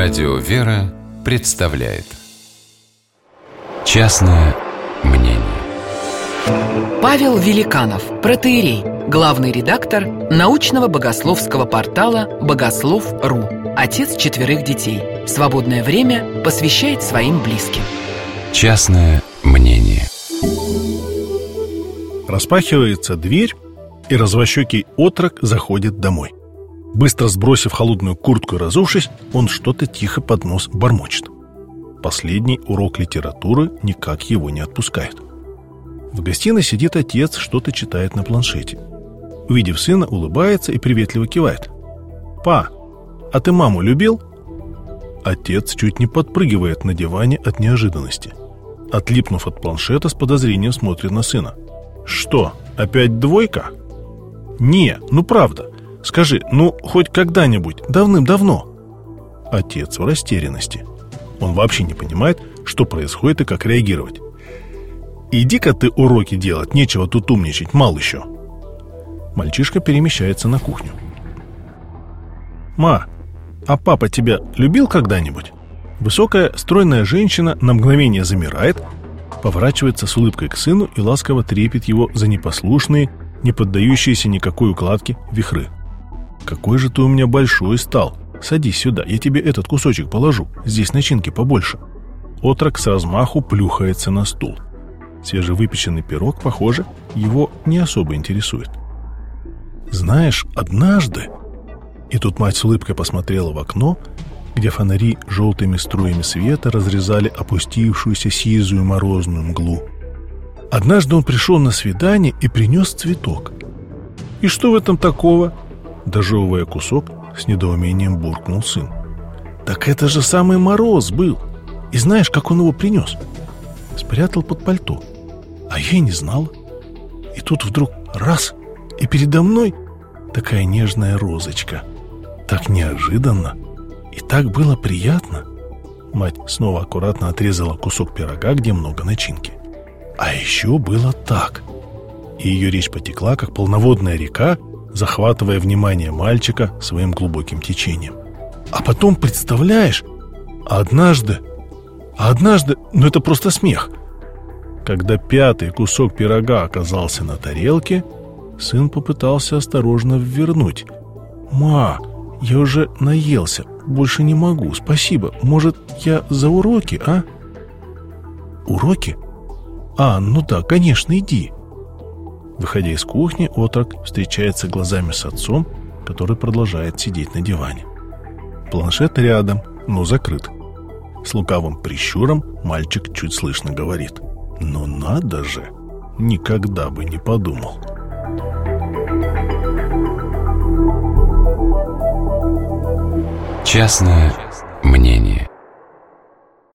Радио «Вера» представляет Частное мнение Павел Великанов, протеерей, главный редактор научного богословского портала «Богослов.ру», отец четверых детей. Свободное время посвящает своим близким. Частное мнение Распахивается дверь, и развощекий отрок заходит домой. Быстро сбросив холодную куртку и разувшись, он что-то тихо под нос бормочет. Последний урок литературы никак его не отпускает. В гостиной сидит отец, что-то читает на планшете. Увидев сына, улыбается и приветливо кивает. «Па, а ты маму любил?» Отец чуть не подпрыгивает на диване от неожиданности. Отлипнув от планшета, с подозрением смотрит на сына. «Что, опять двойка?» «Не, ну правда. Скажи, ну хоть когда-нибудь, давным-давно?» Отец в растерянности. Он вообще не понимает, что происходит и как реагировать. «Иди-ка ты уроки делать, нечего тут умничать, мал еще!» Мальчишка перемещается на кухню. «Ма, а папа тебя любил когда-нибудь?» Высокая, стройная женщина на мгновение замирает, поворачивается с улыбкой к сыну и ласково трепет его за непослушные, не поддающиеся никакой укладке вихры. «Какой же ты у меня большой стал! Садись сюда, я тебе этот кусочек положу, здесь начинки побольше». Отрок с размаху плюхается на стул. Свежевыпеченный пирог, похоже, его не особо интересует. «Знаешь, однажды...» И тут мать с улыбкой посмотрела в окно, где фонари желтыми струями света разрезали опустившуюся сизую морозную мглу. Однажды он пришел на свидание и принес цветок. «И что в этом такого?» Дожевывая кусок, с недоумением буркнул сын. «Так это же самый мороз был! И знаешь, как он его принес?» Спрятал под пальто. А я и не знал. И тут вдруг раз, и передо мной такая нежная розочка. Так неожиданно. И так было приятно. Мать снова аккуратно отрезала кусок пирога, где много начинки. А еще было так. И ее речь потекла, как полноводная река, захватывая внимание мальчика своим глубоким течением. А потом, представляешь, однажды, однажды, ну это просто смех. Когда пятый кусок пирога оказался на тарелке, сын попытался осторожно ввернуть. «Ма, я уже наелся, больше не могу, спасибо. Может, я за уроки, а?» «Уроки? А, ну да, конечно, иди». Выходя из кухни, отрок встречается глазами с отцом, который продолжает сидеть на диване. Планшет рядом, но закрыт. С лукавым прищуром мальчик чуть слышно говорит. «Ну надо же! Никогда бы не подумал!» Частное мнение